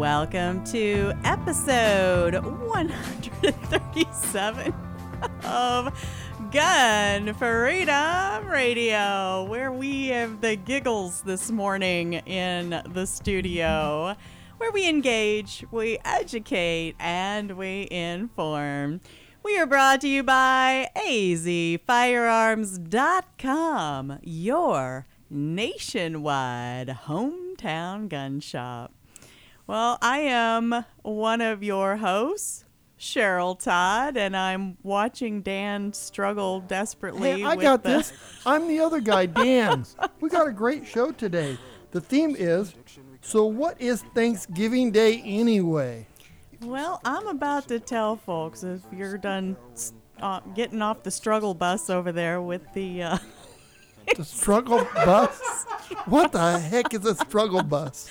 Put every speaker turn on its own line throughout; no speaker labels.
Welcome to episode 137 of Gun Freedom Radio, where we have the giggles this morning in the studio, where we engage, we educate, and we inform. We are brought to you by azfirearms.com, your nationwide hometown gun shop. Well, I am one of your hosts, Cheryl Todd, and I'm watching Dan struggle desperately.
Hey, I got
the-
this. I'm the other guy, Dan. we got a great show today. The theme is So, what is Thanksgiving Day anyway?
Well, I'm about to tell folks if you're done uh, getting off the struggle bus over there with the. Uh,
The struggle bus? What the heck is a struggle bus?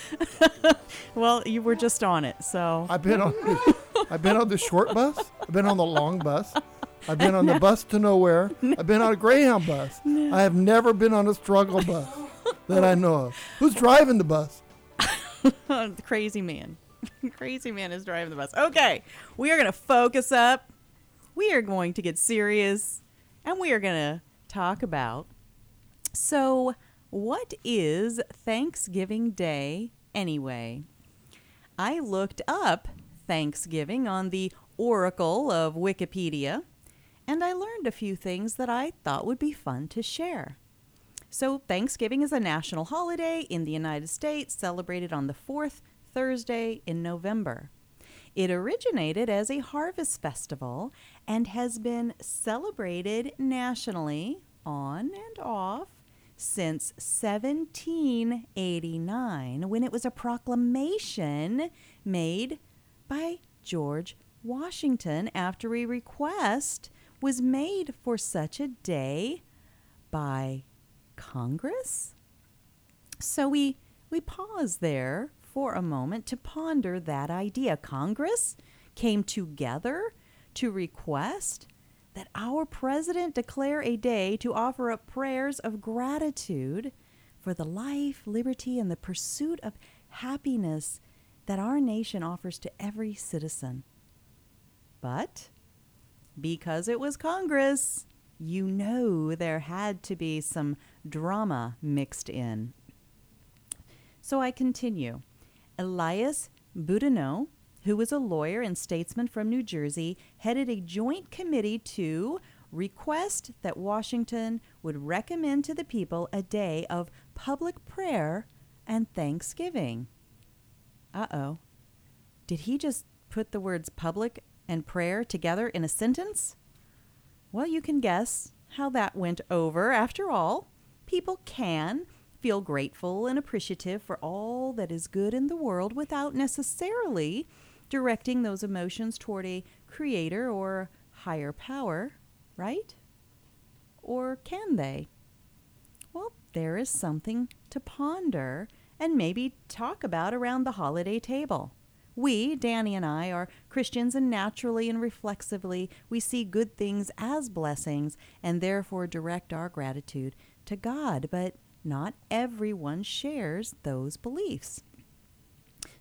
well, you were just on it, so.
I've been on the, I've been on the short bus. I've been on the long bus. I've been on the bus to nowhere. I've been on a Greyhound bus. I have never been on a struggle bus that I know of. Who's driving the bus?
the crazy man. crazy man is driving the bus. Okay, we are going to focus up. We are going to get serious. And we are going to talk about so, what is Thanksgiving Day anyway? I looked up Thanksgiving on the Oracle of Wikipedia, and I learned a few things that I thought would be fun to share. So, Thanksgiving is a national holiday in the United States celebrated on the fourth Thursday in November. It originated as a harvest festival and has been celebrated nationally on and off since 1789 when it was a proclamation made by George Washington after a request was made for such a day by Congress? So we we pause there for a moment to ponder that idea. Congress came together to request that our president declare a day to offer up prayers of gratitude for the life, liberty, and the pursuit of happiness that our nation offers to every citizen. But because it was Congress, you know there had to be some drama mixed in. So I continue. Elias Boudinot, who was a lawyer and statesman from New Jersey, headed a joint committee to request that Washington would recommend to the people a day of public prayer and thanksgiving. Uh oh. Did he just put the words public and prayer together in a sentence? Well, you can guess how that went over. After all, people can feel grateful and appreciative for all that is good in the world without necessarily directing those emotions toward a creator or higher power, right? Or can they? Well, there is something to ponder and maybe talk about around the holiday table. We, Danny and I, are Christians, and naturally and reflexively, we see good things as blessings and therefore direct our gratitude to God. But not everyone shares those beliefs.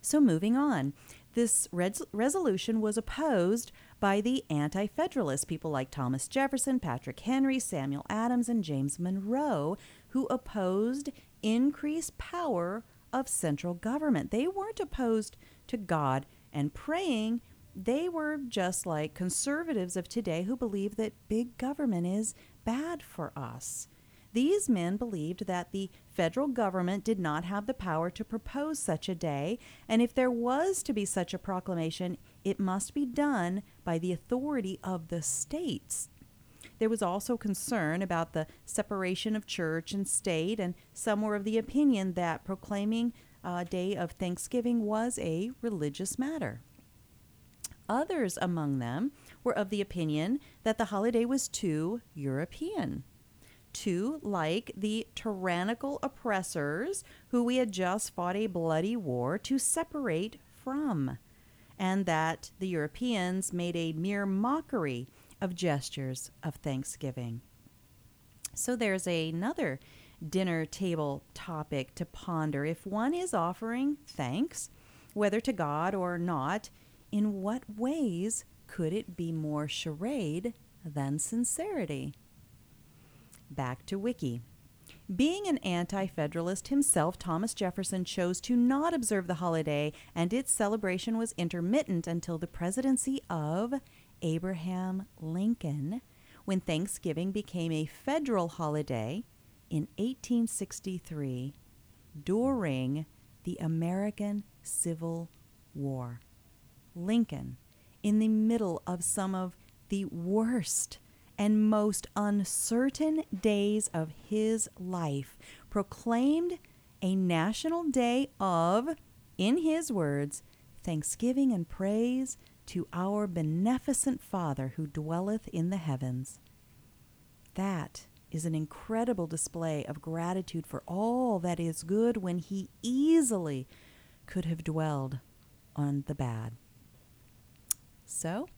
So, moving on, this res- resolution was opposed by the anti federalists, people like Thomas Jefferson, Patrick Henry, Samuel Adams, and James Monroe, who opposed increased power of central government. They weren't opposed to God and praying. They were just like conservatives of today who believe that big government is bad for us. These men believed that the federal government did not have the power to propose such a day, and if there was to be such a proclamation, it must be done by the authority of the states. there was also concern about the separation of church and state, and some were of the opinion that proclaiming a day of Thanksgiving was a religious matter. Others among them were of the opinion that the holiday was too European, too like the tyrannical oppressors who we had just fought a bloody war to separate from, and that the Europeans made a mere mockery of gestures of thanksgiving. So there's another dinner table topic to ponder. If one is offering thanks, whether to God or not, in what ways could it be more charade than sincerity? Back to Wiki. Being an anti federalist himself, Thomas Jefferson chose to not observe the holiday, and its celebration was intermittent until the presidency of Abraham Lincoln, when Thanksgiving became a federal holiday in 1863 during the American Civil War. Lincoln, in the middle of some of the worst and most uncertain days of his life, proclaimed a national day of, in his words, thanksgiving and praise to our beneficent Father who dwelleth in the heavens. That is an incredible display of gratitude for all that is good when he easily could have dwelled on the bad. So,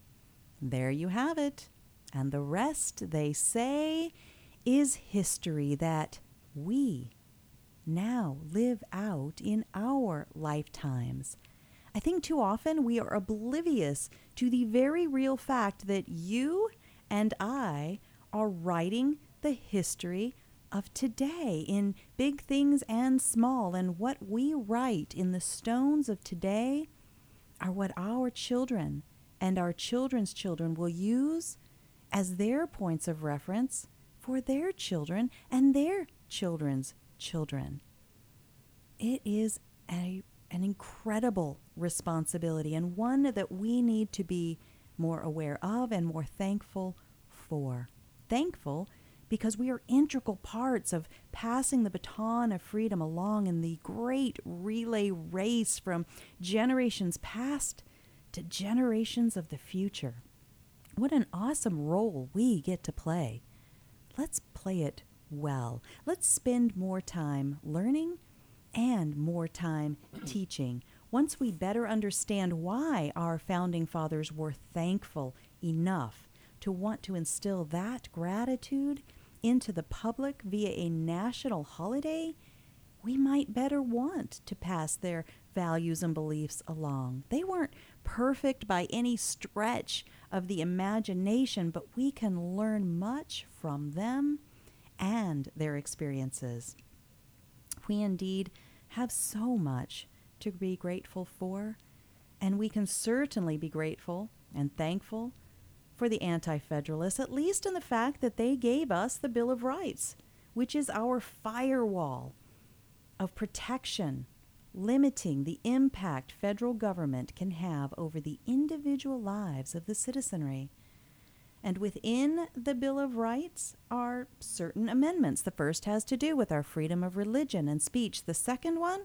there you have it. And the rest, they say, is history that we now live out in our lifetimes. I think too often we are oblivious to the very real fact that you and I are writing the history of today in big things and small, and what we write in the stones of today are what our children and our children's children will use as their points of reference for their children and their children's children. It is a, an incredible responsibility and one that we need to be more aware of and more thankful for. Thankful because we are integral parts of passing the baton of freedom along in the great relay race from generations past to generations of the future. What an awesome role we get to play. Let's play it well. Let's spend more time learning and more time teaching. Once we better understand why our founding fathers were thankful enough to want to instill that gratitude into the public via a national holiday, we might better want to pass their values and beliefs along. They weren't perfect by any stretch of the imagination, but we can learn much from them and their experiences. We indeed have so much to be grateful for, and we can certainly be grateful and thankful for the Anti Federalists, at least in the fact that they gave us the Bill of Rights, which is our firewall of protection limiting the impact federal government can have over the individual lives of the citizenry. And within the Bill of Rights are certain amendments. The first has to do with our freedom of religion and speech. The second one,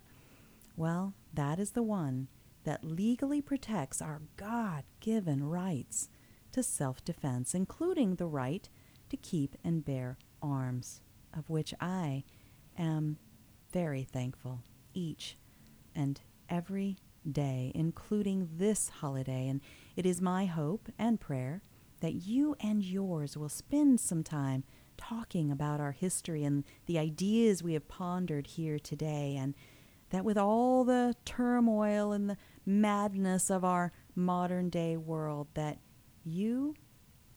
well, that is the one that legally protects our God given rights to self defense, including the right to keep and bear arms, of which I am very thankful each and every day, including this holiday. And it is my hope and prayer that you and yours will spend some time talking about our history and the ideas we have pondered here today, and that with all the turmoil and the madness of our modern day world, that you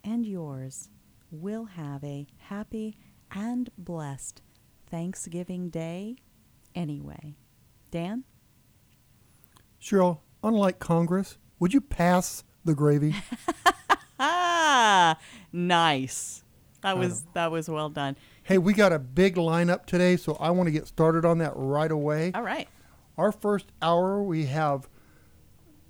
and yours will have a happy and blessed Thanksgiving Day anyway. Dan?
Cheryl, unlike Congress, would you pass the gravy?
ah, nice. That was that was well done.
Hey, we got a big lineup today, so I want to get started on that right away.
All right.
Our first hour, we have.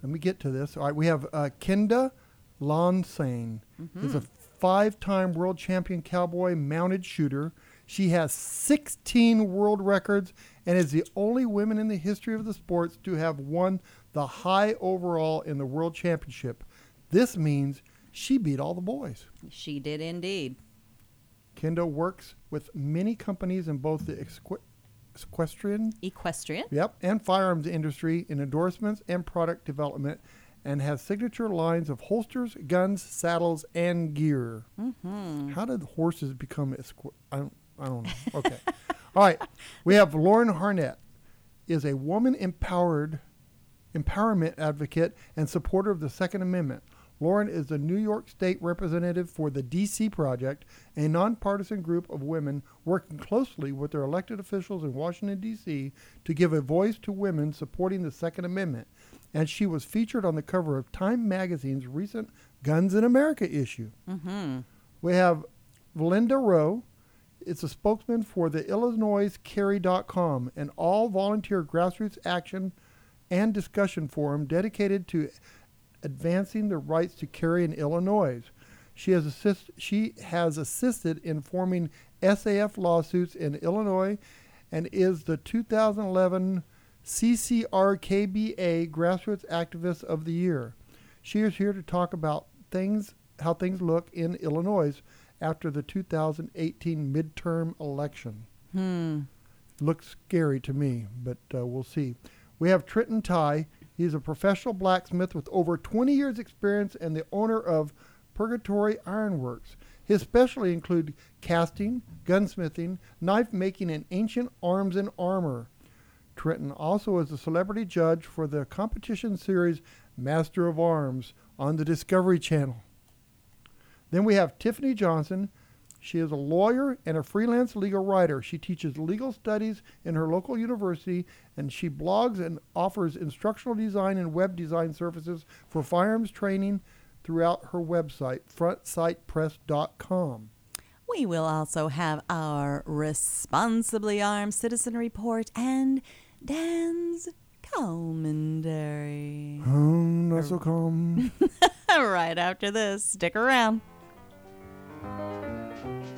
Let me get to this. All right, we have uh, Kenda Lenseigne. Mm-hmm. is a five time world champion cowboy mounted shooter. She has 16 world records and is the only woman in the history of the sports to have won the high overall in the world championship. This means she beat all the boys.
She did indeed.
Kenda works with many companies in both the equestrian
Equestrian.
Yep, and firearms industry in endorsements and product development, and has signature lines of holsters, guns, saddles, and gear. Mm-hmm. How did horses become? Esqu- I don't. Know. Okay. All right. We have Lauren Harnett, is a woman empowered, empowerment advocate and supporter of the Second Amendment. Lauren is the New York State representative for the DC Project, a nonpartisan group of women working closely with their elected officials in Washington, D.C. to give a voice to women supporting the Second Amendment. And she was featured on the cover of Time Magazine's recent Guns in America issue.
Mm-hmm.
We have Valinda Rowe. It's a spokesman for the Illinois Carry.com, an all volunteer grassroots action and discussion forum dedicated to advancing the rights to carry in Illinois. She has, assist, she has assisted in forming SAF lawsuits in Illinois and is the 2011 CCRKBA Grassroots Activist of the Year. She is here to talk about things, how things look in Illinois after the 2018 midterm election.
Hmm.
Looks scary to me, but uh, we'll see. We have Trenton Tye. He's a professional blacksmith with over 20 years' experience and the owner of Purgatory Ironworks. His specialty include casting, gunsmithing, knife making, and ancient arms and armor. Trenton also is a celebrity judge for the competition series Master of Arms on the Discovery Channel. Then we have Tiffany Johnson. She is a lawyer and a freelance legal writer. She teaches legal studies in her local university and she blogs and offers instructional design and web design services for firearms training throughout her website, frontsightpress.com.
We will also have our responsibly armed citizen report and Dan's commentary.
Um, not so calm.
right after this, stick around. Thank you.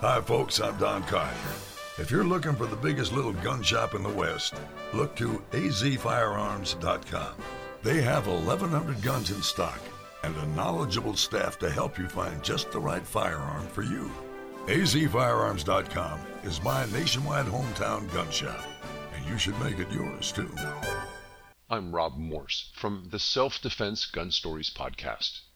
Hi, folks, I'm Don Carter. If you're looking for the biggest little gun shop in the West, look to azfirearms.com. They have 1,100 guns in stock and a knowledgeable staff to help you find just the right firearm for you. azfirearms.com is my nationwide hometown gun shop, and you should make it yours too.
I'm Rob Morse from the Self Defense Gun Stories podcast.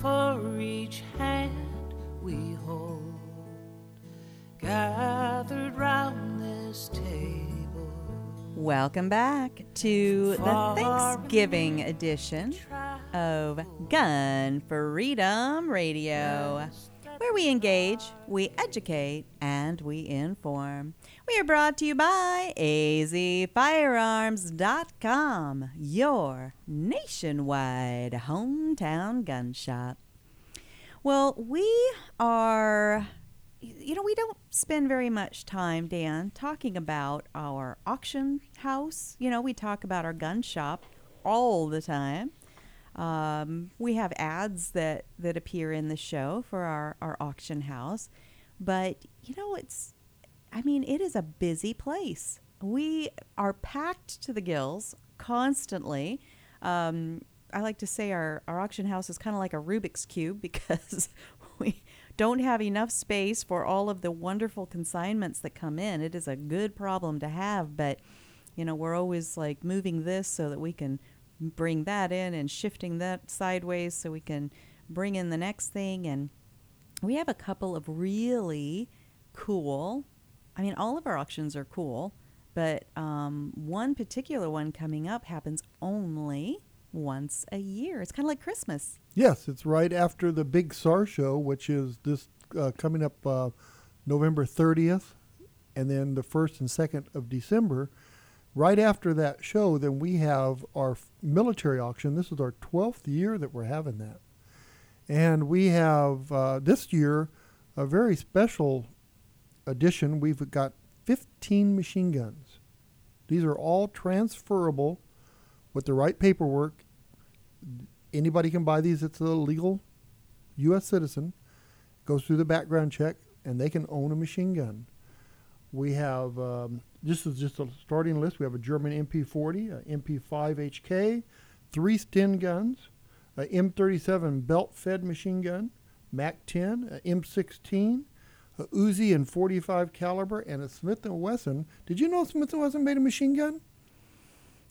for each hand we hold, gathered round this table.
Welcome back to the Thanksgiving edition of Gun Freedom Radio, where we engage, we educate, and we inform. We are brought to you by azfirearms.com, your nationwide hometown gun shop. Well, we are, you know, we don't spend very much time, Dan, talking about our auction house. You know, we talk about our gun shop all the time. Um, we have ads that, that appear in the show for our, our auction house. But, you know, it's, I mean, it is a busy place. We are packed to the gills constantly. Um, I like to say our, our auction house is kind of like a Rubik's Cube because we don't have enough space for all of the wonderful consignments that come in. It is a good problem to have, but, you know, we're always like moving this so that we can bring that in and shifting that sideways so we can bring in the next thing. And we have a couple of really cool, I mean, all of our auctions are cool, but um, one particular one coming up happens only once a year. It's kind of like Christmas.
Yes, it's right after the big SAR show, which is this uh, coming up uh, November 30th, and then the 1st and 2nd of December. Right after that show, then we have our military auction. This is our 12th year that we're having that. And we have uh, this year a very special addition. We've got 15 machine guns. These are all transferable with the right paperwork. Anybody can buy these. It's a legal U.S. citizen. Goes through the background check, and they can own a machine gun. We have um, this is just a starting list. We have a German MP40, a MP5 HK, three Sten guns, a M37 belt-fed machine gun, MAC-10, a M16, a Uzi and 45 caliber, and a Smith & Wesson. Did you know Smith & Wesson made a machine gun?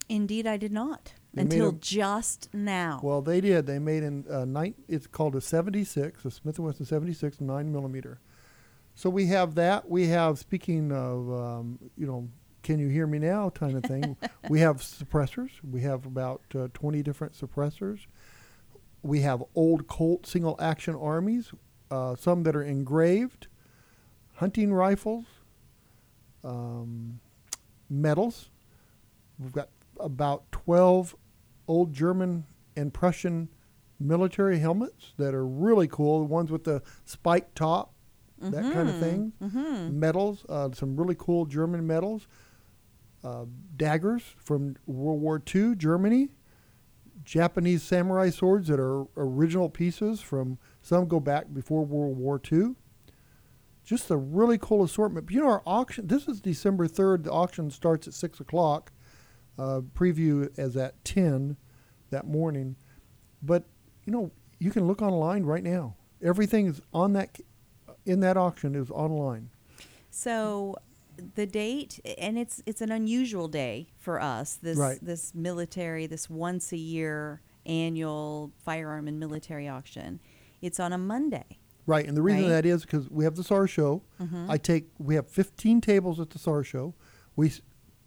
Indeed, I did not
They
until
a-
just now.
Well, they did. They made in uh, nine. It's called a 76, a Smith & Wesson 76 nine millimeter. So we have that. We have speaking of, um, you know, can you hear me now? Kind of thing. we have suppressors. We have about uh, 20 different suppressors. We have old Colt single action armies, uh, some that are engraved, hunting rifles, um, medals. We've got about 12 old German and Prussian military helmets that are really cool. The ones with the spike top, that kind of thing. Medals, uh, some really cool German medals. Uh, daggers from World War II, Germany. Japanese samurai swords that are original pieces from some go back before World War II. Just a really cool assortment. But you know, our auction, this is December 3rd. The auction starts at 6 o'clock. Uh, preview is at 10 that morning. But, you know, you can look online right now. Everything is on that, in that auction is online.
So the date and it's it's an unusual day for us this
Right.
this military this once a year annual firearm and military auction it's on a monday
Right, and the reason
Right. Mm-hmm.
that is because we have the SAR show. I take we have 15 tables at the SAR show. We s-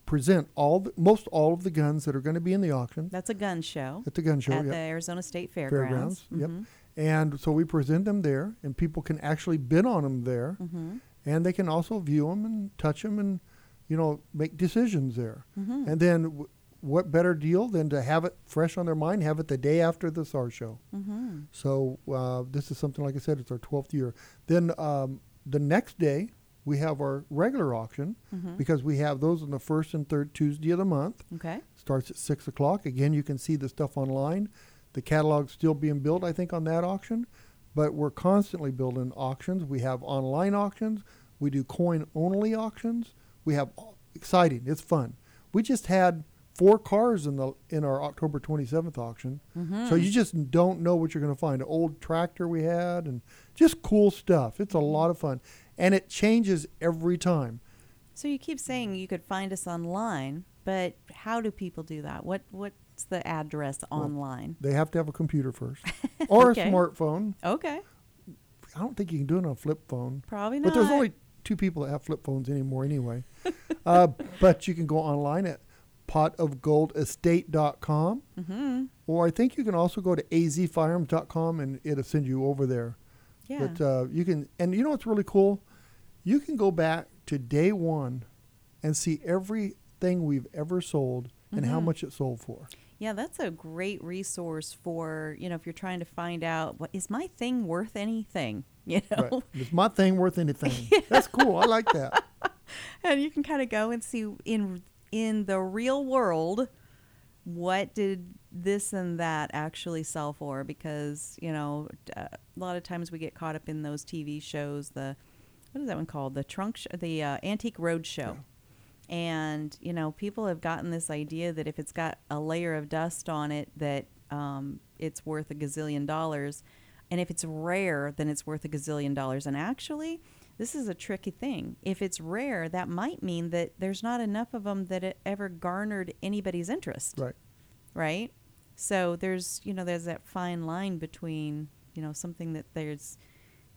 present all the, most all of the guns that are going to be in the auction
that's a gun show
at the gun show.
at
yep.
the arizona state
fairgrounds.
fairgrounds,
Yep.
Mhm.
And so we present them there, and people can actually bid on them there,
Mm-hmm.
and they can also view them and touch them, and you know make decisions there.
Mm-hmm.
And then, w- what better deal than to have it fresh on their mind, have it the day after the SAR show.
Mm-hmm.
So uh, this is something like I said, it's our 12th year. Then um, the next day we have our regular auction
Mm-hmm.
because we have those on the first and third Tuesday of the month.
okay
Starts at six o'clock. Again, you can see the stuff online. The catalog's still being built, I think, on that auction. But we're constantly building auctions. We have online auctions. We do coin-only auctions. We have exciting. It's fun. We just had four cars in the in our October 27th auction. So you just don't know what you're going to find. An old tractor we had, and just cool stuff. It's a lot of fun, and it changes every time.
so you keep saying you could find us online but how do people do that what what's the address online
They have to have a computer first, or
Okay.
a smartphone.
okay
I don't think you can do it on a flip phone.
probably not
But there's only two people that have flip phones anymore anyway. uh, but you can go online at potofgoldestate.com.
mm-hmm.
Or I think you can also go to azfirearms.com and it'll send you over there.
Yeah.
But uh, you can, and you know what's really cool? You can go back to day one and see everything we've ever sold and how
Mhm.
much it sold for.
Yeah, that's a great resource for, you know, if you're trying to find out what is my thing worth anything, you know?
Right. Is my thing worth anything? That's cool. I like that.
and you can kind of go and see in in the real world what did this and that actually sell for? Because you know uh, a lot of times we get caught up in those TV shows the what is that one called? The trunk sh- the uh, antique road show. And you know people have gotten this idea that if it's got a layer of dust on it that um, it's worth a gazillion dollars and if it's rare then it's worth a gazillion dollars. And actually this is a tricky thing if it's rare that might mean that there's not enough of them that it ever garnered anybody's interest
Right.
right so there's you know there's that fine line between you know something that there's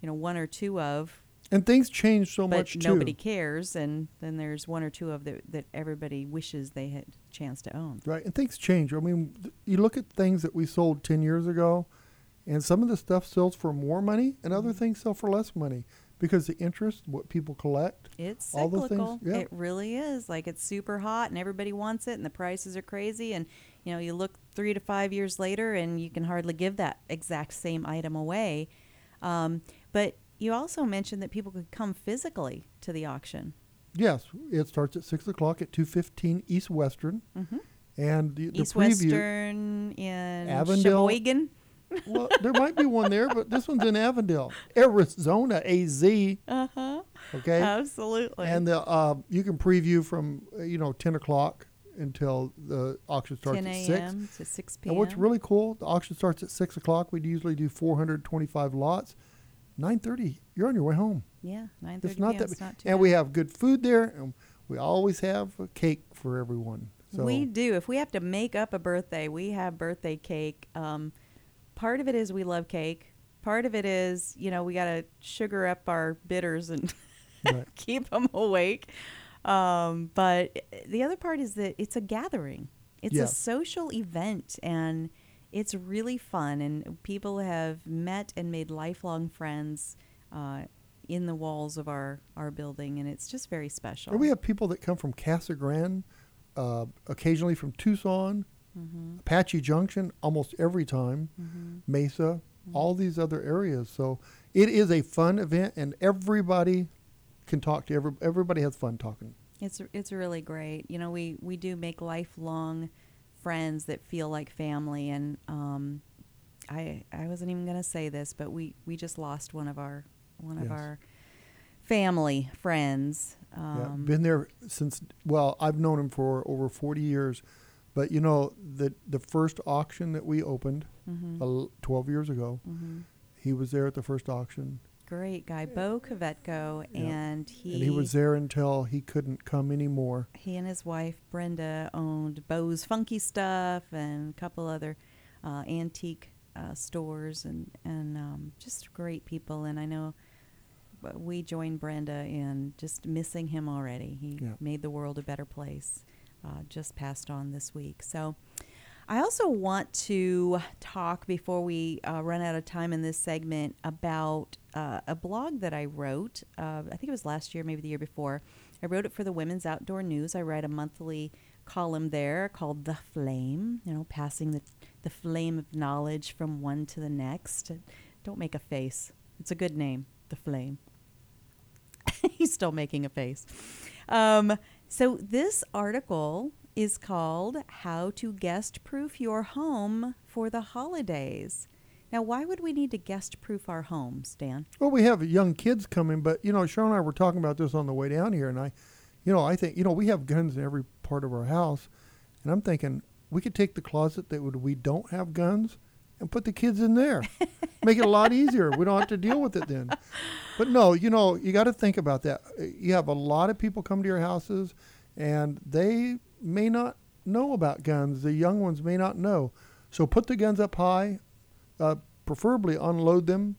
you know one or two of
And things change so
but
much
nobody
too.
cares and then there's one or two of that that everybody wishes they had a chance to own
Right. And things change. I mean, th- you look at things that we sold 10 years ago, and some of the stuff sells for more money, and other
Mm-hmm.
things sell for less money because the interest, what people collect.
It's
all the
cyclical.
things. Yeah.
It really is. Like it's super hot and everybody wants it and the prices are crazy and you know, you look 3 to 5 years later and you can hardly give that exact same item away. Um, but you also mentioned that people could come physically to the auction.
Yes, it starts at 6 o'clock at 215 East Western.
Mhm.
And the, the
East
preview.
Western in
Avondale.
Sheboygan.
Well, there might be one there, but this one's in Avondale, Arizona, AZ.
Uh-huh.
Okay.
Absolutely.
And the uh, you can preview from uh, you know 10 o'clock until the auction starts
10
at 6.
a.m. to 6 p.m.
And what's really cool, the auction starts at 6 o'clock. We'd usually do 425 lots. 9.30, you're on your way home.
Yeah, 9:30
It's not
p.m.
that
It's not too
And
bad.
we have good food there, and we always have a cake for everyone. So
we do. If we have to make up a birthday, we have birthday cake. Um, part of it is we love cake. Part of it is, you know, we got to sugar up our bidders and
Right.
keep them awake. Um, but the other part is that it's a gathering. It's
Yeah.
a social event, and it's really fun. And people have met and made lifelong friends uh, in the walls of our our building, and it's just very special.
And we have people that come from Casa Grande, uh, occasionally from Tucson,
Mhm.
Apache Junction, almost every time,
Mhm.
Mesa, all these other areas. So it is a fun event, and everybody can talk to every. Everybody has fun talking.
It's it's really great. You know, we we do make lifelong friends that feel like family, and um, I I wasn't even gonna say this, but we we just lost one of our one of our family friends.
yeah,
Um,
been there since. Well, I've known him for over forty years, but you know the the first auction that we opened,
Mhm.
el- twelve years ago,
Mhm.
he was there at the first auction.
great guy, Bo Kvetko,
Yeah.
and he
and he was there until he couldn't come anymore.
he and his wife Brenda owned Bo's Funky Stuff and a couple other uh, antique uh, stores and and um, just great people. And I know uh, we joined Brenda in just missing him already. He
Yeah.
made the world a better place. Uh, just passed on this week. So. I also want to talk before we uh, run out of time in this segment about uh, a blog that I wrote. Uh, I think it was last year, maybe the year before. I wrote it for the Women's Outdoor News. I write a monthly column there called The Flame, you know, passing the, the flame of knowledge from one to the next. Don't make a face. It's a good name, The Flame. He's still making a face. Um, so this article is called How to Guest Proof Your Home for the Holidays. Now, why would we need to guest proof our homes, Dan?
Well, we have young kids coming, but you know, Cheryl and I were talking about this on the way down here, and I, you know, I think you know we have guns in every part of our house, and I'm thinking we could take the closet that would we don't have guns and put the kids in there, make it a lot easier. We don't have to deal with it then. But no, you know, you got to think about that. Uh, You have a lot of people come to your houses, and they may not know about guns. The young ones may not know. So put the guns up high, uh, preferably unload them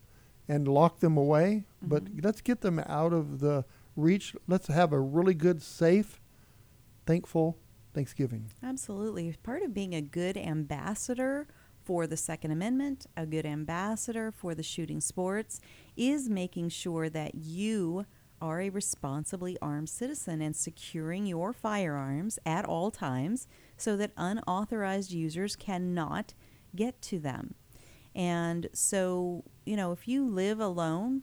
and lock them away. But let's get them out of the reach. Let's have a really good, safe, thankful Thanksgiving.
Absolutely. Part of being a good ambassador for the Second Amendment, a good ambassador for the shooting sports, is making sure that you are a responsibly armed citizen and securing your firearms at all times so that unauthorized users cannot get to them. And so, you know, if you live alone,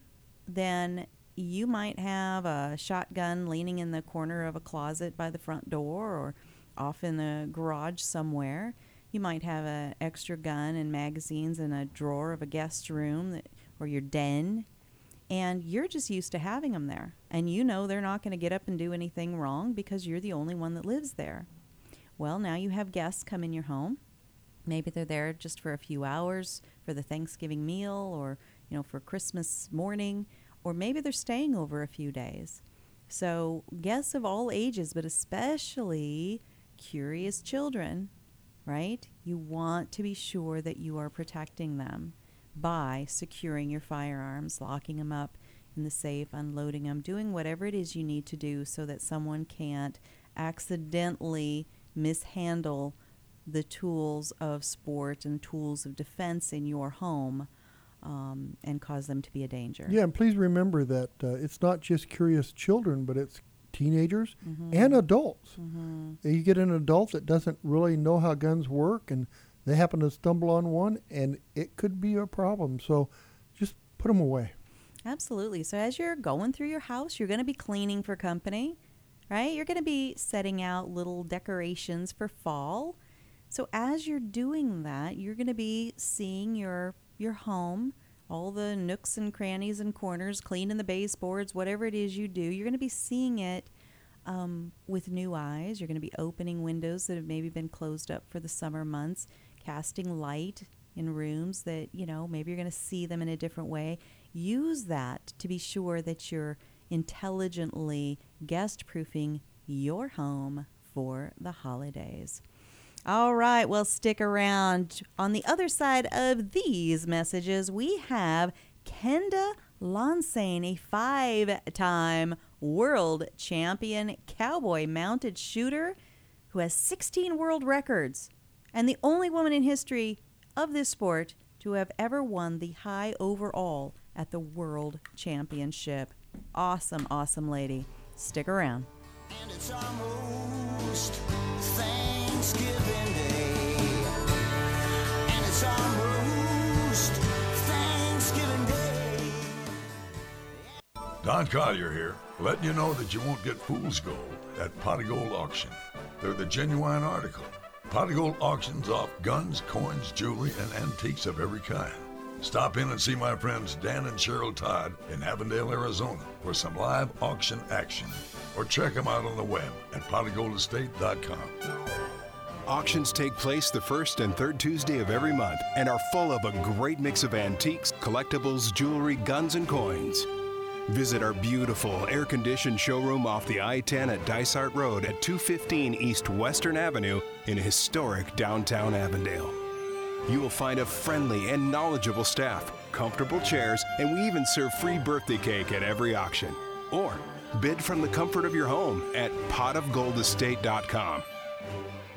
then you might have a shotgun leaning in the corner of a closet by the front door or off in the garage somewhere. You might have an extra gun and magazines in a drawer of a guest room that, or your den and you're just used to having them there. And you know they're not going to get up and do anything wrong because you're the only one that lives there. Well, now you have guests come in your home. Maybe they're there just for a few hours for the Thanksgiving meal or, you know, for Christmas morning, or maybe they're staying over a few days. So, guests of all ages, but especially curious children, right? You want to be sure that you are protecting them by securing your firearms, locking them up in the safe, unloading them, doing whatever it is you need to do so that someone can't accidentally mishandle the tools of sport and tools of defense in your home um, and cause them to be a danger.
Yeah, and please remember that uh, it's not just curious children, but it's teenagers
Mhm.
and adults.
Mhm.
You get an adult that doesn't really know how guns work and they happen to stumble on one and it could be a problem. So just put them away.
Absolutely. So as you're going through your house, you're going to be cleaning for company, right? You're going to be setting out little decorations for fall. So as you're doing that, you're going to be seeing your your home, all the nooks and crannies and corners, cleaning the baseboards, whatever it is you do. You're going to be seeing it um, with new eyes. You're going to be opening windows that have maybe been closed up for the summer months, casting light in rooms that, you know, maybe you're going to see them in a different way. Use that to be sure that you're intelligently guest proofing your home for the holidays. All right, well, stick around. On the other side of these messages, we have Kenda Lenseigne, a five time world champion cowboy mounted shooter who has 16 world records and the only woman in history of this sport to have ever won the high overall at the world championship. Awesome, awesome lady. Stick around.
Don Collier here, letting you know that you won't get fool's gold at Pot of Gold Auction. They're the genuine article. Pot of Gold auctions off guns, coins, jewelry, and antiques of every kind. Stop in and see my friends Dan and Cheryl Todd in Avondale, Arizona for some live auction action. Or check them out on the web at potofgoldestate.com.
Auctions take place the first and third Tuesday of every month and are full of a great mix of antiques, collectibles, jewelry, guns, and coins. Visit our beautiful air conditioned showroom off the I 10 at Dysart Road at 215 East Western Avenue in historic downtown Avondale. You will find a friendly and knowledgeable staff, comfortable chairs, and we even serve free birthday cake at every auction. Or bid from the comfort of your home at potofgoldestate.com.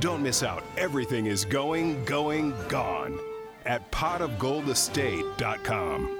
Don't miss out. Everything is going, going, gone at potofgoldestate.com.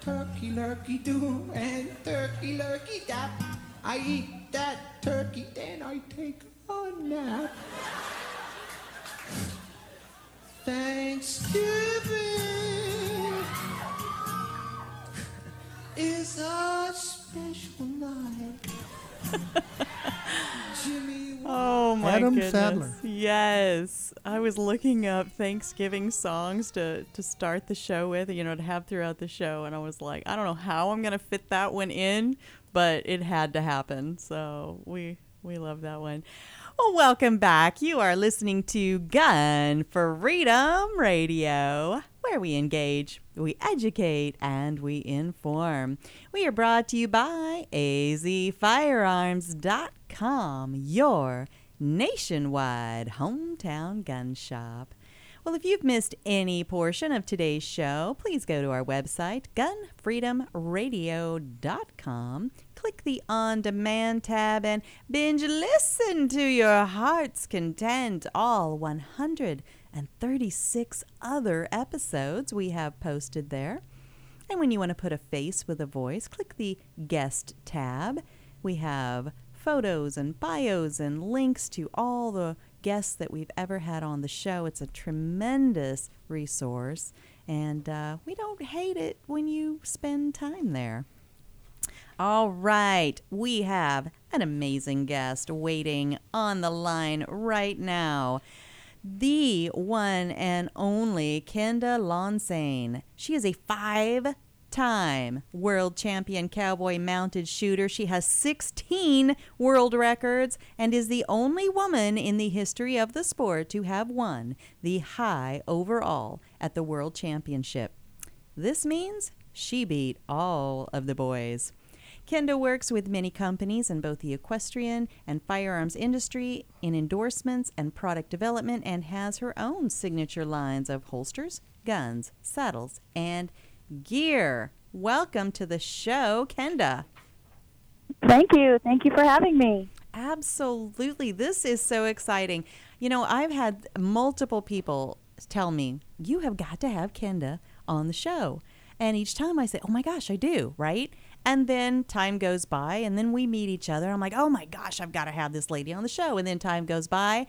Turkey lurkey do and turkey lurkey dap. I eat that turkey, then I take a nap. Thanksgiving is a special night. Jimmy
Oh my
Adam
goodness.
Sandler.
Yes. I was looking up Thanksgiving songs to to start the show with, you know, to have throughout the show and I was like, I don't know how I'm going to fit that one in, but it had to happen. So, we we love that one. Well, welcome back. You are listening to Gun for Freedom Radio, where we engage, we educate, and we inform. We are brought to you by azfirearms.com, your nationwide hometown gun shop. Well, if you've missed any portion of today's show, please go to our website, gunfreedomradio.com. Click the on demand tab and binge listen to your heart's content. All 136 other episodes we have posted there. And when you want to put a face with a voice, click the guest tab. We have photos and bios and links to all the guests that we've ever had on the show. It's a tremendous resource, and uh, we don't hate it when you spend time there. All right, we have an amazing guest waiting on the line right now. The one and only Kenda Lenseigne. She is a five time world champion cowboy mounted shooter. She has 16 world records and is the only woman in the history of the sport to have won the high overall at the world championship. This means she beat all of the boys. Kenda works with many companies in both the equestrian and firearms industry in endorsements and product development and has her own signature lines of holsters, guns, saddles, and gear. Welcome to the show, Kenda.
Thank you. Thank you for having me.
Absolutely. This is so exciting. You know, I've had multiple people tell me, you have got to have Kenda on the show. And each time I say, oh my gosh, I do, right? And then time goes by, and then we meet each other. I'm like, oh my gosh, I've got to have this lady on the show. And then time goes by.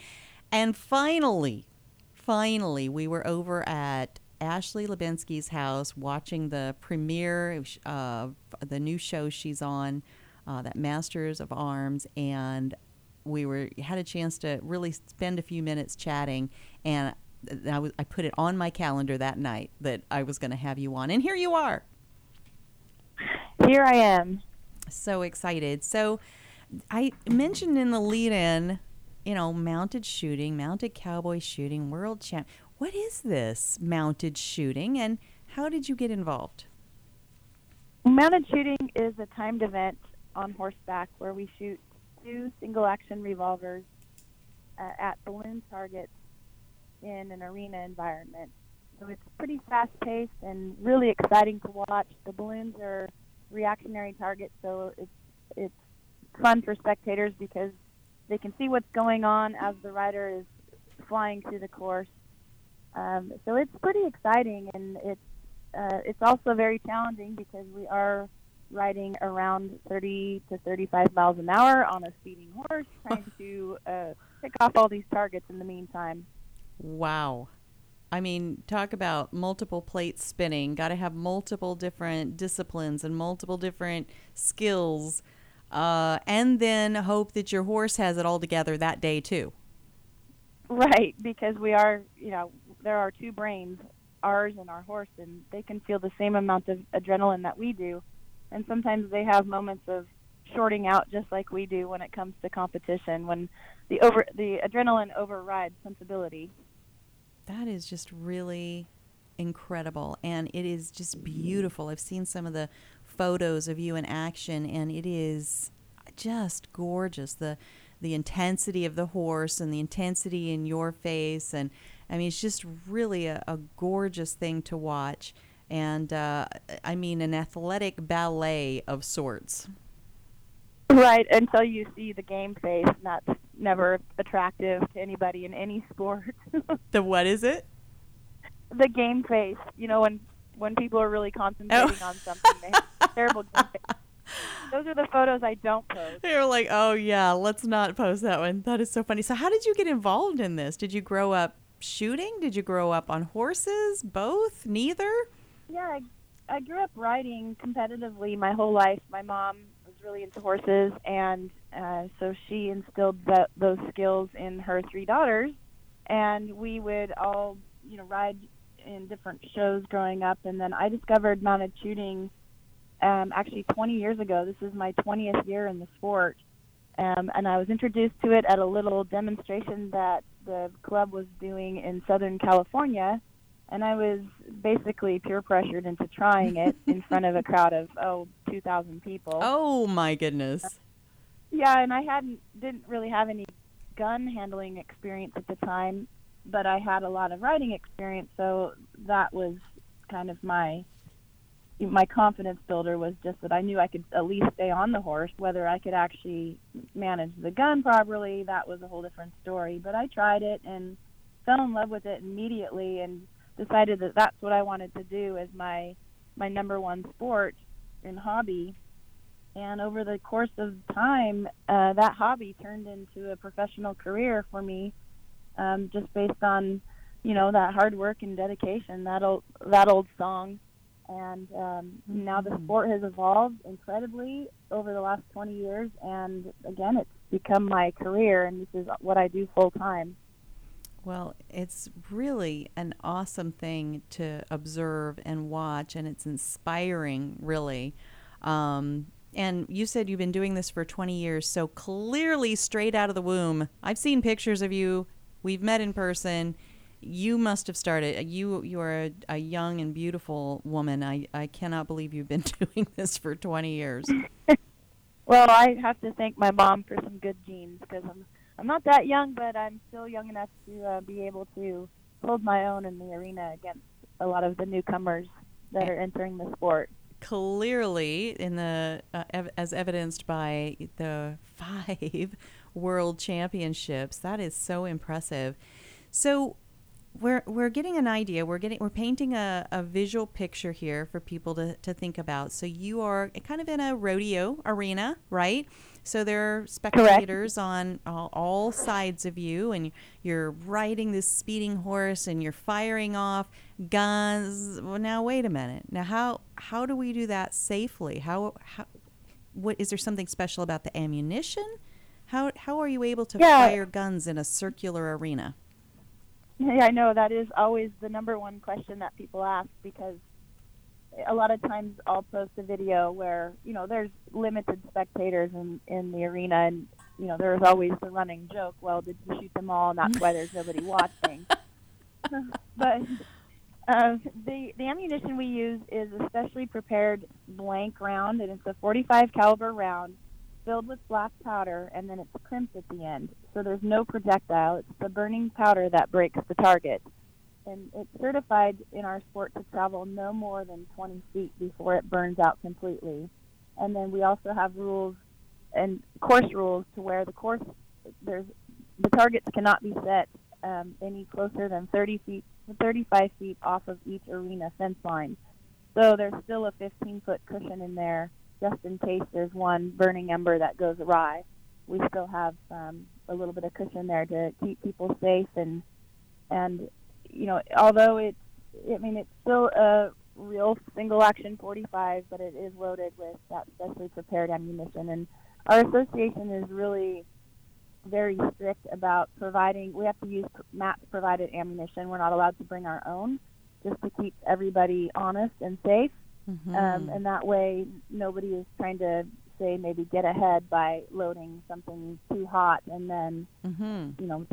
And finally, finally, we were over at Ashley Lubinsky's house watching the premiere of the new show she's on, uh, that Masters of Arms, and we were had a chance to really spend a few minutes chatting, and I, was, I put it on my calendar that night that I was going to have you on, and here you are.
Here I am.
So excited. So I mentioned in the lead-in, you know, mounted shooting, mounted cowboy shooting, world champ. What is this mounted shooting, and how did you get involved?
Mounted shooting is a timed event on horseback where we shoot two single action revolvers uh, at balloon targets in an arena environment. So it's pretty fast paced and really exciting to watch. The balloons are reactionary targets, so it's it's fun for spectators because they can see what's going on as the rider is flying through the course. Um, so it's pretty exciting, and it's uh, it's also very challenging because we are riding around 30 to 35 miles an hour on a speeding horse, trying to uh, pick off all these targets in the meantime.
Wow. I mean, talk about multiple plates spinning. Got to have multiple different disciplines and multiple different skills. Uh, and then hope that your horse has it all together that day, too.
Right, because we are, you know, there are two brains, ours and our horse, and they can feel the same amount of adrenaline that we do. And sometimes they have moments of shorting out just like we do when it comes to competition, when the over the adrenaline overrides sensibility.
That is just really incredible and it is just beautiful. I've seen some of the photos of you in action and it is just gorgeous. The the intensity of the horse and the intensity in your face and I mean it's just really a, a gorgeous thing to watch and uh, I mean an athletic ballet of sorts.
Right, until you see the game face, that's never attractive to anybody in any sport.
the what is it?
The game face. You know, when when people are really concentrating oh. on something, they have terrible game face. Those are the photos I don't post.
They were like, "Oh yeah, let's not post that one." That is so funny. So, how did you get involved in this? Did you grow up shooting? Did you grow up on horses? Both? Neither?
Yeah, I, I grew up riding competitively my whole life. My mom really into horses, and uh, so she instilled that, those skills in her three daughters. And we would all, you know, ride in different shows growing up. And then I discovered mounted shooting um, actually 20 years ago. This is my 20th year in the sport. Um, and I was introduced to it at a little demonstration that the club was doing in Southern California. And I was basically peer pressured into trying it in front of a crowd of, oh, 2,000 people.
Oh, my goodness.
Yeah, and I hadn't didn't really have any gun handling experience at the time, but I had a lot of riding experience, so that was kind of my my confidence builder was just that I knew I could at least stay on the horse. Whether I could actually manage the gun properly, that was a whole different story. But I tried it and fell in love with it immediately, and decided that that's what I wanted to do as my my number one sport and hobby. And over the course of time, uh, that hobby turned into a professional career for me, um, just based on, you know, that hard work and dedication. That old that old song and um, now the sport has evolved incredibly over the last 20 years and again it's become my career and this is what i do full time
well it's really an awesome thing to observe and watch and it's inspiring really. Um, and you said you've been doing this for 20 years so clearly straight out of the womb i've seen pictures of you. We've met in person. You must have started you you are a, a, young and beautiful woman. I i cannot believe you've been doing this for 20 years.
Well i have to thank my mom for some good genes because i'm i'm not that young but i'm still young enough to uh, be able to hold my own in the arena against a lot of the newcomers that are entering the sport.
Clearly in the uh, as evidenced by the five world championships that is so impressive. So we're we're getting an idea. We're getting we're painting a, a visual picture here for people to, to think about. So you are kind of in a rodeo arena, right? So there are spectators
Correct.
on all, all, sides of you, and you're riding this speeding horse, and you're firing off guns. Well, now wait a minute. Now how how do we do that safely? How how what is there something special about the ammunition? How how are you able to
yeah.
fire guns in a circular arena?
Yeah, I know that is always the number one question that people ask because a lot of times I'll post a video where you know there's limited spectators in in the arena, and you know there's always the running joke. Well, did you shoot them all? And that's why there's nobody watching. but uh, the the ammunition we use is a specially prepared blank round, and it's a 45 caliber round filled with black powder, and then it's crimped at the end. So there's no projectile. It's the burning powder that breaks the target. And it's certified in our sport to travel no more than 20 feet before it burns out completely. And then we also have rules and course rules to where the course there's the targets cannot be set um, any closer than 30 feet, 35 feet off of each arena fence line. So there's still a 15 foot cushion in there just in case there's one burning ember that goes awry. We still have um, a little bit of cushion there to keep people safe and and you know although it's I mean it's still a real single action 45, but it is loaded with that specially prepared ammunition. And our association is really very strict about providing. We have to use MAPS provided ammunition. We're not allowed to bring our own, just to keep everybody honest and safe.
Mm-hmm.
Um, and that way, nobody is trying to say maybe get ahead by loading something too hot and then
mm-hmm.
you know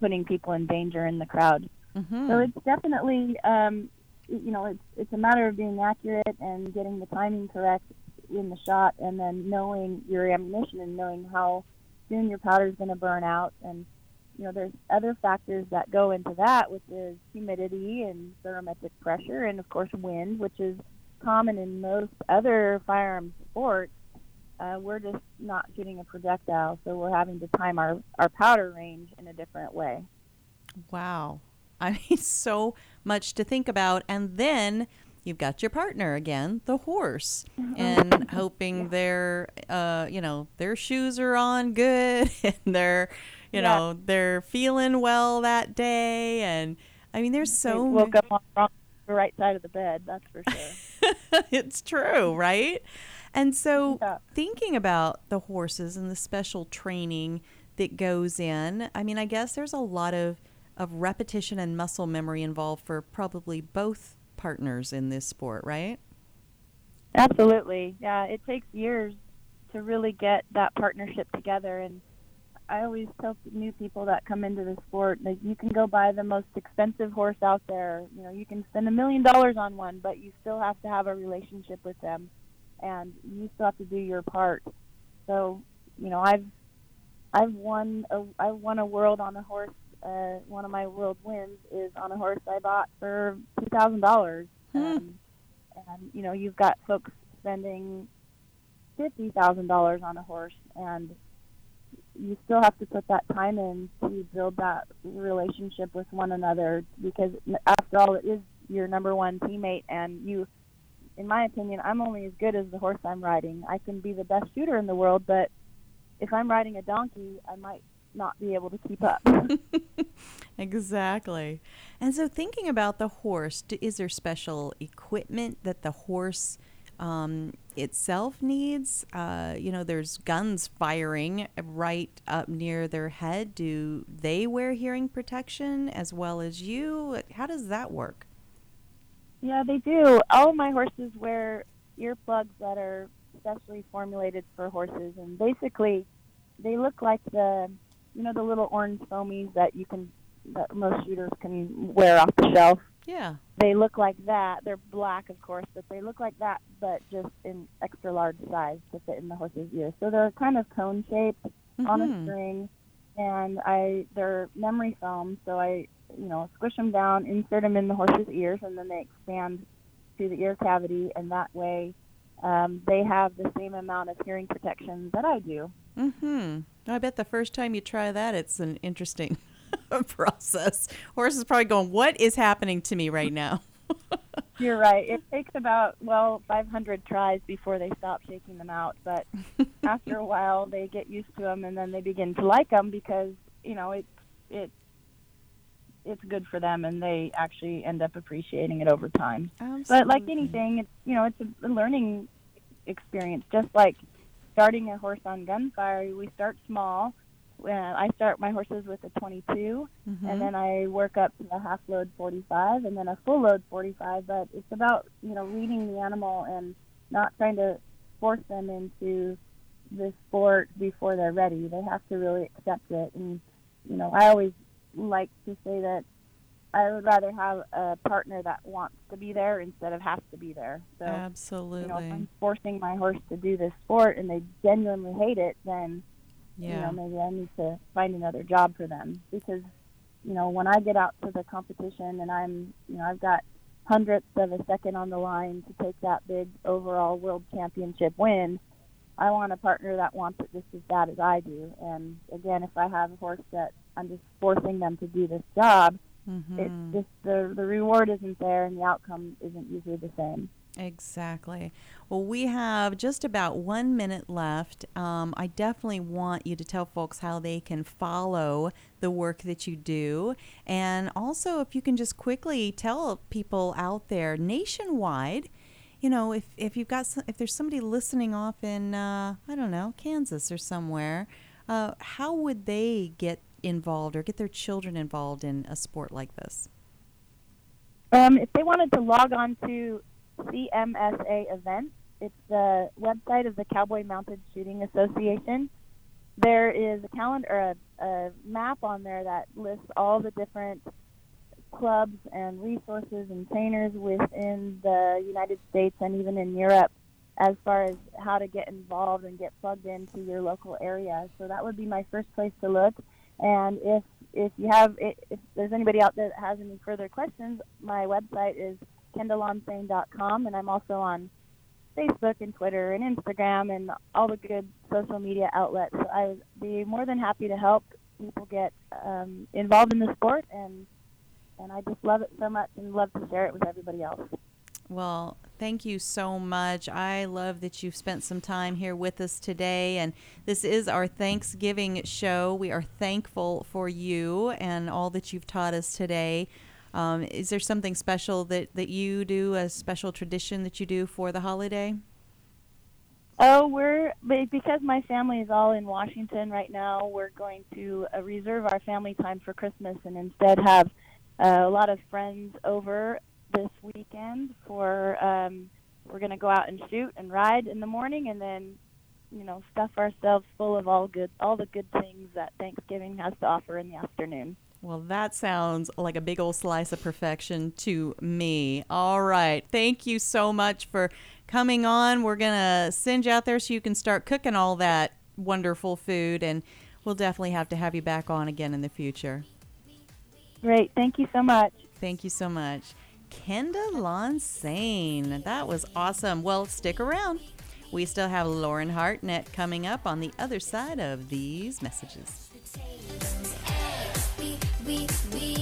putting people in danger in the crowd.
Mm-hmm.
So it's definitely um, you know it's it's a matter of being accurate and getting the timing correct in the shot, and then knowing your ammunition and knowing how soon your powder is going to burn out and you know, there's other factors that go into that, which is humidity and barometric pressure, and of course wind, which is common in most other firearm sports. Uh, we're just not shooting a projectile, so we're having to time our, our powder range in a different way.
Wow. I mean, so much to think about. And then you've got your partner again, the horse, and hoping their, uh, you know, their shoes are on good and they're, you
Yeah.
know, they're feeling well that day. And I mean, there's
They
so
woke up on the wrong the right side of the bed. That's for sure.
it's true, right? And so, thinking about the horses and the special training that goes in, I mean, I guess there's a lot of, of repetition and muscle memory involved for probably both partners in this sport, right?
Absolutely. Yeah, it takes years to really get that partnership together and I always tell new people that come into the sport that you can go buy the most expensive horse out there. You know, you can spend a million dollars on one, but you still have to have a relationship with them and you still have to do your part. So, you know, I've I've won a I've won a world on a horse. Uh, one of my world wins is on a horse I bought for two thousand dollars. Um, and you know, you've got folks spending fifty thousand dollars on a horse, and you still have to put that time in to build that relationship with one another. Because after all, it is your number one teammate, and you, in my opinion, I'm only as good as the horse I'm riding. I can be the best shooter in the world, but if I'm riding a donkey, I might not be able to keep up.
Exactly. And so, thinking about the horse, is there special equipment that the horse um, itself needs? Uh, you know, there's guns firing right up near their head. Do they wear hearing protection as well as you? How does that work?
Yeah, they do. All my horses wear earplugs that are specially formulated for horses, and basically, they look like the, you know, the little orange foamies that you can, that most shooters can wear off the shelf.
Yeah.
They look like that. They're black, of course, but they look like that, but just in extra large size to fit in the horse's ear. So they're kind of cone shaped on a
Mhm.
string, and I they're memory foam. So I, you know, squish them down, insert them in the horse's ears, and then they expand to the ear cavity, and that way um, they have the same amount of hearing protection that I do.
Hmm. I bet the first time you try that, it's an interesting process. Horse is probably going, "What is happening to me right now?"
You're right. It takes about well 500 tries before they stop shaking them out, but after a while they get used to them and then they begin to like them because you know it it it's good for them and they actually end up appreciating it over time. But like anything, it's you know it's a, a learning experience. Just like starting a horse on gunfire, we start small. Uh, I start my horses with a 22,
Mhm.
and then I work up to a half load 45, and then a full load 45. But it's about you know reading the animal and not trying to force them into the sport before they're ready. They have to really accept it. And you know, I always like to say that I would rather have a partner that wants to be there instead of has to be there. So
Absolutely.
you know, if I'm forcing my horse to do this sport and they genuinely hate it, then you
Yeah.
know maybe I need to find another job for them because you know when I get out to the competition and I'm you know I've got hundredths of a second on the line to take that big overall world championship win. I want a partner that wants it just as bad as I do. And again, if I have a horse that I'm just forcing them to do this job,
Mhm.
it's just the the reward isn't there and the outcome isn't usually the same.
Exactly. Well, we have just about one minute left. Um, I definitely want you to tell folks how they can follow the work that you do. And also, if you can just quickly tell people out there nationwide, you know, if, if you've got, s- if there's somebody listening off in, uh, I don't know, Kansas or somewhere, uh, how would they get involved or get their children involved in a sport like this?
Um, if they wanted to log on to CMSA events, it's the website of the Cowboy Mounted Shooting Association. There is a calendar, a, a map on there that lists all the different clubs and resources and trainers within the United States and even in Europe as far as how to get involved and get plugged into your local area. So that would be my first place to look. And if if you have if there's anybody out there that has any further questions, my website is kendalenseigne.com and I'm also on Facebook and Twitter and Instagram and all the good social media outlets. So I would be more than happy to help people get um, involved in the sport and and I just love it so much and love to share it with everybody else.
Well, thank you so much. I love that you've spent some time here with us today. And this is our Thanksgiving show. We are thankful for you and all that you've taught us today. Um, is there something special that, that you do, a special tradition that you do for the holiday?
Oh, we're be- because my family is all in Washington right now. We're going to uh, reserve our family time for Christmas and instead have uh, a lot of friends over this weekend. For um, we're going to go out and shoot and ride in the morning, and then you know stuff ourselves full of all good all the good things that Thanksgiving has to offer in the afternoon.
Well, that sounds like a big old slice of perfection to me. All right. Thank you so much for coming on. We're going to send you out there so you can start cooking all that wonderful food, and we'll definitely have to have you back on again in the future.
Great. Thank you so much.
Thank you so much. Kenda Lenseigne. That was awesome. Well, stick around. We still have Lauren Hartnett coming up on the other side of these messages.
We, we,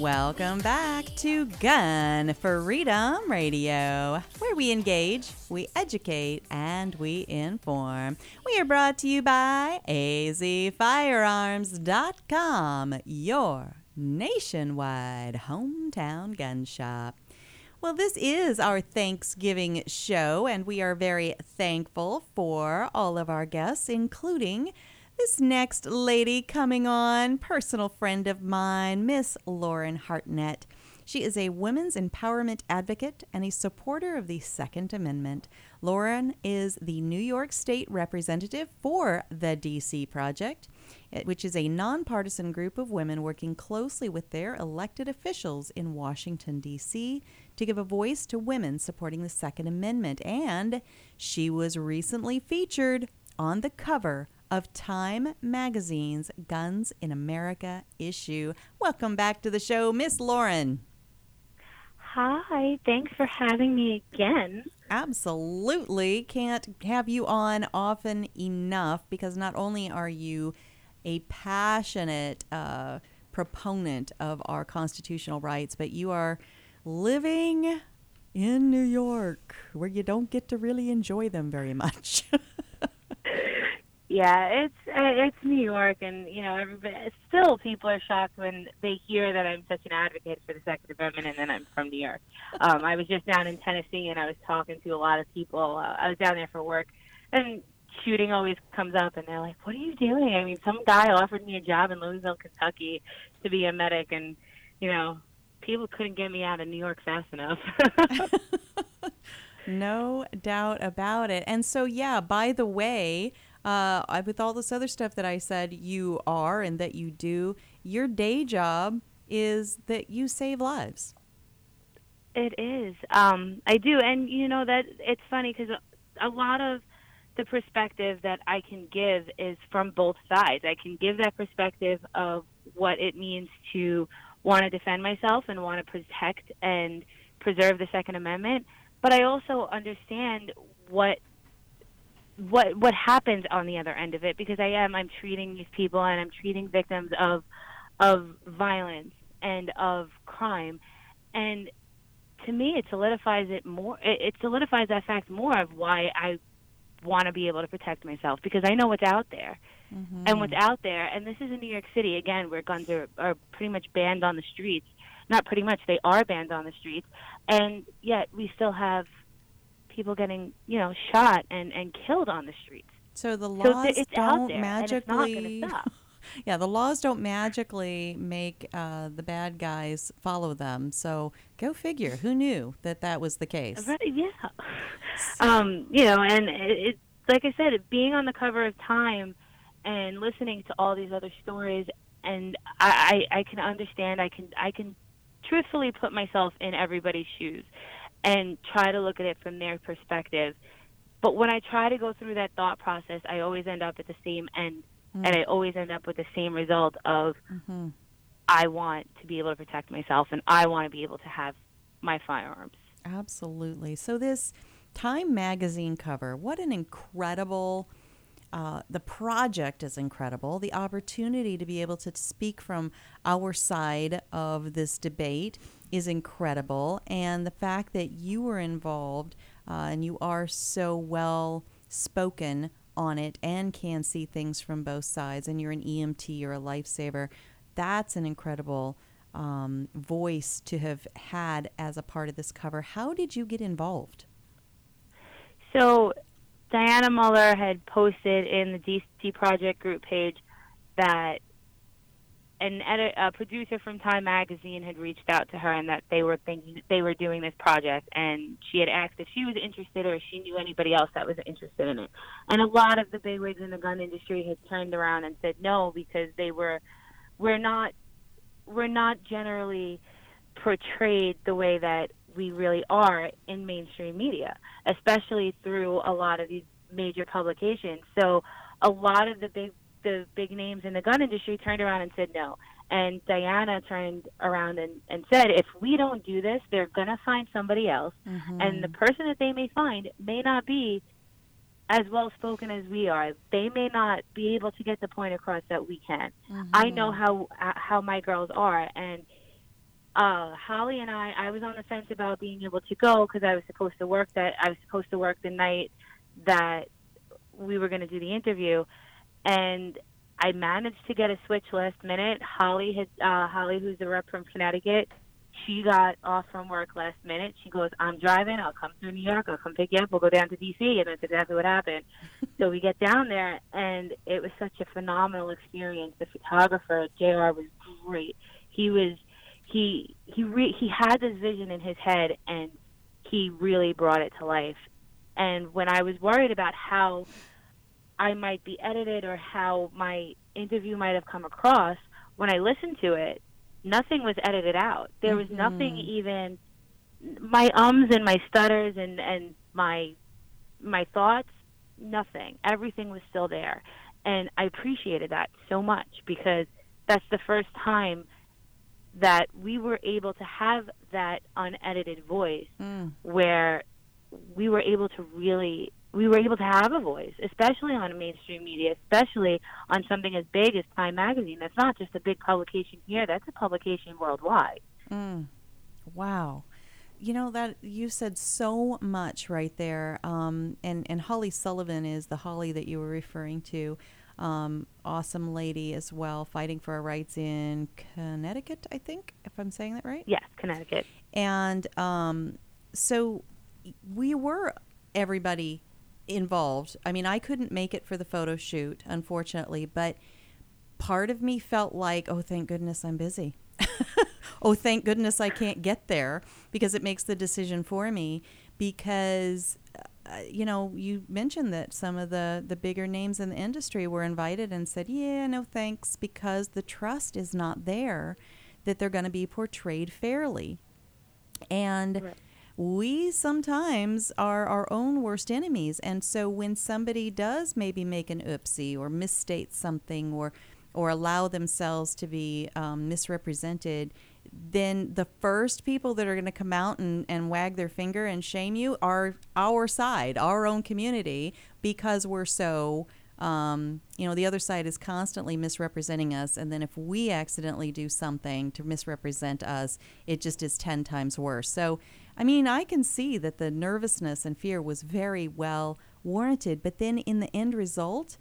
Welcome back to Gun Freedom Radio, where we engage, we educate, and we inform. We are brought to you by azfirearms.com, your nationwide hometown gun shop. Well, this is our Thanksgiving show, and we are very thankful for all of our guests, including this next lady coming on, personal friend of mine, Miss Lauren Hartnett. She is a women's empowerment advocate and a supporter of the Second Amendment. Lauren is the New York State representative for the DC Project, eh, which is a nonpartisan group of women working closely with their elected officials in Washington, D.C. to give a voice to women supporting the Second Amendment. And she was recently featured on the cover of Time Magazine's Guns in America issue. Welcome back to the show, Miss Lauren.
Hi, thanks for having me again.
Absolutely. Can't have you on often enough because not only are you a passionate uh, proponent of our constitutional rights, but you are living in New York where you don't get to really enjoy them very much.
Yeah, it's uh, it's New York, and you know, everybody. Still, people are shocked when they hear that I'm such an advocate for the Second Amendment, and then I'm from New York. Um, I was just down in Tennessee, and I was talking to a lot of people. Uh, I was down there for work, and shooting always comes up, and they're like, "What are you doing?" I mean, some guy offered me a job in Louisville, Kentucky, to be a medic, and you know, people couldn't get me out of New York fast enough.
no doubt about it. And so, yeah, by the way, uh, with all this other stuff that I said you are and that you do, your day job is that you save lives.
It is. Um, I do, and you know that it's funny because a lot of the perspective that I can give is from both sides. I can give that perspective of what it means to want to defend myself and want to protect and preserve the Second Amendment, but I also understand what what what happens on the other end of it because I am I'm treating these people and I'm treating victims of of violence and of crime and to me, it solidifies it more. It, it solidifies that fact more of why I want to be able to protect myself because I know what's out there. Mm-hmm. And what's out there, and this is in New York City again, where guns are, are pretty much banned on the streets. Not pretty much, they are banned on the streets, and yet we still have people getting, you know, shot and and killed on the streets.
So the
So
laws
th- it's out
don't
there,
magically. yeah, the laws don't magically make uh, the bad guys follow them. So go figure. Who knew that that was the case?
Right, yeah. Um, you know, and it, it like I said, being on the cover of Time and listening to all these other stories, and I, I, I can understand. I can I can truthfully put myself in everybody's shoes and try to look at it from their perspective. But when I try to go through that thought process, I always end up at the same end,
Mm.
and I always end up with the same result of
Mhm.
I want to be able to protect myself, and I want to be able to have my firearms.
Absolutely. So this Time magazine cover, what an incredible uh, the project is incredible. The opportunity to be able to speak from our side of this debate is incredible. And the fact that you were involved uh, and you are so well spoken on it and can see things from both sides, and you're an EMT you're a lifesaver, that's an incredible um, voice to have had as a part of this cover. How did you get involved?
So Dianna Muller had posted in the DC Project group page that an edit, a producer from Time Magazine had reached out to her and that they were thinking they were doing this project and she had asked if she was interested or if she knew anybody else that was interested in it. And a lot of the bigwigs in the gun industry had turned around and said no because they were we're not we're not generally portrayed the way that we really are in mainstream media, especially through a lot of these major publications. So a lot of the big the big names in the gun industry turned around and said no. And Dianna turned around and, and said, if we don't do this, they're going to find somebody else. And the person that they may find may not be as well spoken as we are. They may not be able to get the point across that we can. I know how how my girls are, and uh, Holly and I, I was on the fence about being able to go because I was supposed to work that I was supposed to work the night that we were going to do the interview, and I managed to get a switch last minute. Holly had uh, Holly, who's a rep from Connecticut, she got off from work last minute. She goes, "I'm driving. I'll come through New York. I'll come pick you up. We'll go down to DC." And that's exactly what happened. so we get down there, and it was such a phenomenal experience. The photographer JR was great. He was he he re- he had this vision in his head, and he really brought it to life. And when I was worried about how I might be edited or how my interview might have come across, when I listened to it, nothing was edited out. There was nothing even my ums and my stutters and and my my thoughts, nothing. Everything was still there. And I appreciated that so much because that's the first time that we were able to have that unedited voice
Mm.
where we were able to really we were able to have a voice, especially on mainstream media, especially on something as big as Time Magazine. That's not just a big publication here; that's a publication worldwide.
Mm. Wow. You know that you said so much right there. Um, and and Holly Sullivan is the Holly that you were referring to. Um, awesome lady as well, fighting for our rights in Connecticut, I think, if I'm saying that right.
Yes, Connecticut.
And um, so we were everybody involved. I mean, I couldn't make it for the photo shoot, unfortunately, but part of me felt like, oh, thank goodness I'm busy. oh, thank goodness I can't get there because it makes the decision for me. Because, uh, you know, you mentioned that some of the, the bigger names in the industry were invited and said, yeah, no thanks, because the trust is not there that they're going to be portrayed fairly. And we sometimes are our own worst enemies. And so when somebody does maybe make an oopsie or misstate something or or allow themselves to be um, misrepresented, then the first people that are going to come out and, and wag their finger and shame you are our side, our own community, because we're so Um, you know, the other side is constantly misrepresenting us, and then if we accidentally do something to misrepresent us, it just is 10 times worse. So, I mean, I can see that the nervousness and fear was very well warranted, but then in the end result,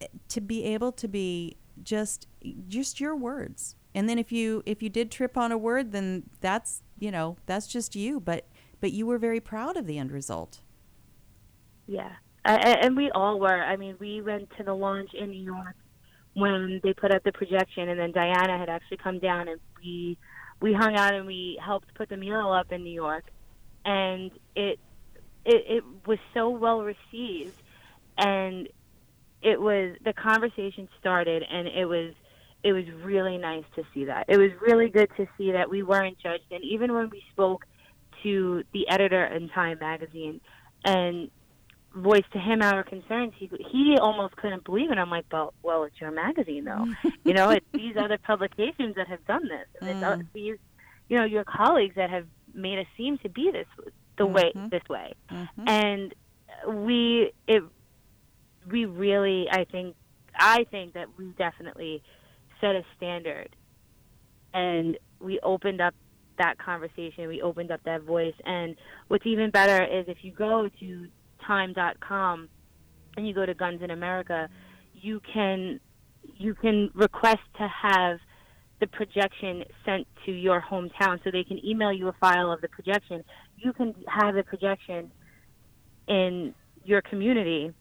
eh, to be able to be just just your words. And then if you if you did trip on a word then that's you know that's just you but but you were very proud of the end result.
Yeah, and we all were. I mean, we went to the launch in New York when they put up the projection, and then Dianna had actually come down, and we we hung out and we helped put the mural up in New York, and it it, it was so well received, and it was the conversation started, and it was it was really nice to see that. It was really good to see that we weren't judged, and even when we spoke to the editor in Time magazine and voiced to him our concerns, he he almost couldn't believe it. I'm like, well, well, it's your magazine though. you know, it's these other publications that have done this, and it's
Mm.
uh, these, you know, your colleagues that have made us seem to be this the way this way, and we it we really I think I think that we definitely set a standard. And we opened up that conversation. We opened up that voice. And what's even better is if you go to time.com and you go to guns in america you can you can request to have the projection sent to your hometown so they can email you a file of the projection you can have the projection in your community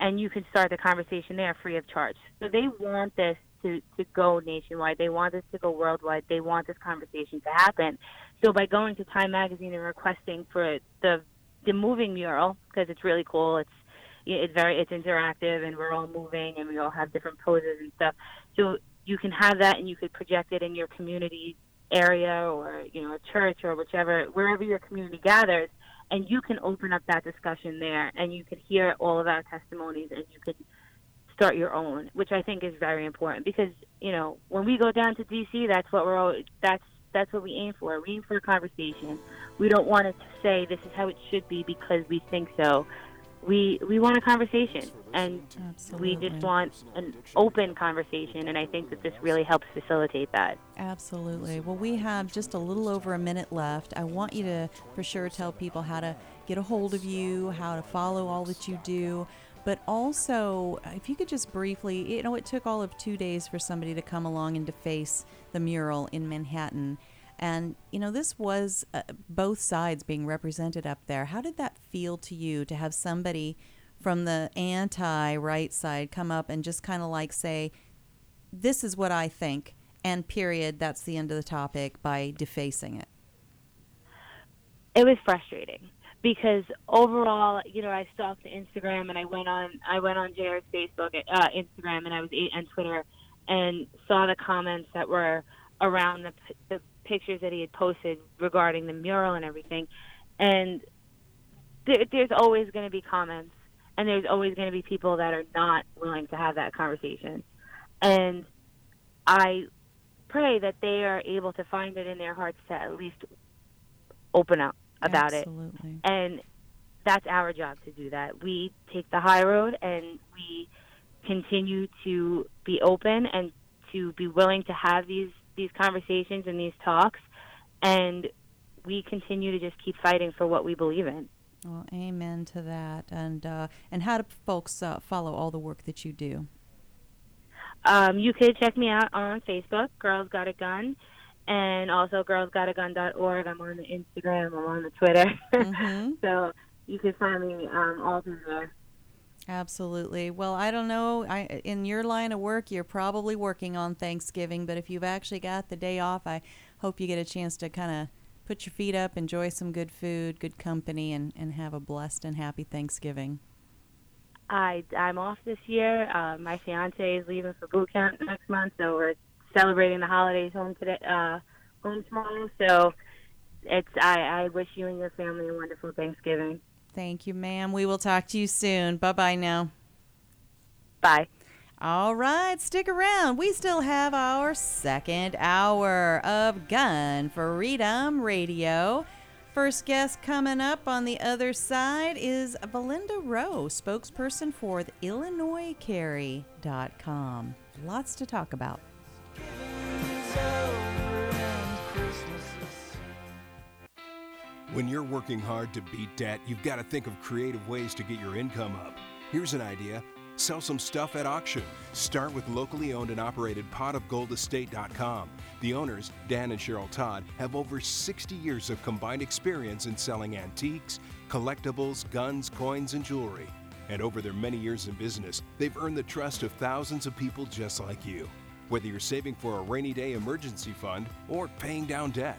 and you can start the conversation there free of charge. So they want this to, to go nationwide. They want this to go worldwide. They want this conversation to happen. So by going to Time Magazine and requesting for the the moving mural because it's really cool. It's it's very it's interactive and we're all moving and we all have different poses and stuff. So you can have that and you could project it in your community area or you know a church or whichever wherever your community gathers and you can open up that discussion there and you can hear all of our testimonies and you can start your own which i think is very important because you know when we go down to dc that's what we're all that's that's what we aim for we aim for a conversation we don't want it to say this is how it should be because we think so we we want a conversation and we just want an open conversation and i think that this really helps facilitate that
Absolutely. Well, we have just a little over a minute left. I want you to, for sure, tell people how to get a hold of you, how to follow all that you do. But also, if you could just briefly, you know, it took all of two days for somebody to come along and deface the mural in Manhattan. And, you know, this was uh, both sides being represented up there. How did that feel to you to have somebody from the anti right side come up and just kind of like say, this is what I think, and period, that's the end of the topic by defacing it.
it was frustrating because overall, you know, I stalked Instagram and I went on I went on JR's Facebook, uh, Instagram, and I was and Twitter, and saw the comments that were around the the pictures that he had posted regarding the mural and everything, and there, there's always going to be comments, and there's always going to be people that are not willing to have that conversation, and I pray that they are able to find it in their hearts to at least open up about
Absolutely.
it. And that's our job to do that. We take the high road and we continue to be open and to be willing to have these these conversations and these talks and we continue to just keep fighting for what we believe in.
Well, amen to that. And uh, and how do folks uh, follow all the work that you do?
Um, you could check me out on Facebook, Girls Got a Gun, and also girlsgotagun.org. I'm on the Instagram, I'm on the Twitter. so you can find me um, all through there.
Absolutely. Well, I don't know. I in your line of work, you're probably working on Thanksgiving, but if you've actually got the day off, I hope you get a chance to kind of put your feet up, enjoy some good food, good company, and, and have a blessed and happy Thanksgiving.
I I'm off this year. Uh, my fiance is leaving for boot camp next month, so we're celebrating the holidays home today, uh, home tomorrow. So it's I I wish you and your family a wonderful Thanksgiving.
Thank you, ma'am. We will talk to you soon. Bye bye now.
Bye.
All right, stick around. We still have our second hour of Gun Freedom Radio. First guest coming up on the other side is Belinda Rowe, spokesperson for the IllinoisCarry.com. Lots to talk about.
When you're working hard to beat debt, you've got to think of creative ways to get your income up. Here's an idea sell some stuff at auction. Start with locally owned and operated potofgoldestate.com. The owners, Dan and Cheryl Todd, have over 60 years of combined experience in selling antiques, collectibles, guns, coins, and jewelry. And over their many years in business, they've earned the trust of thousands of people just like you. Whether you're saving for a rainy day emergency fund or paying down debt,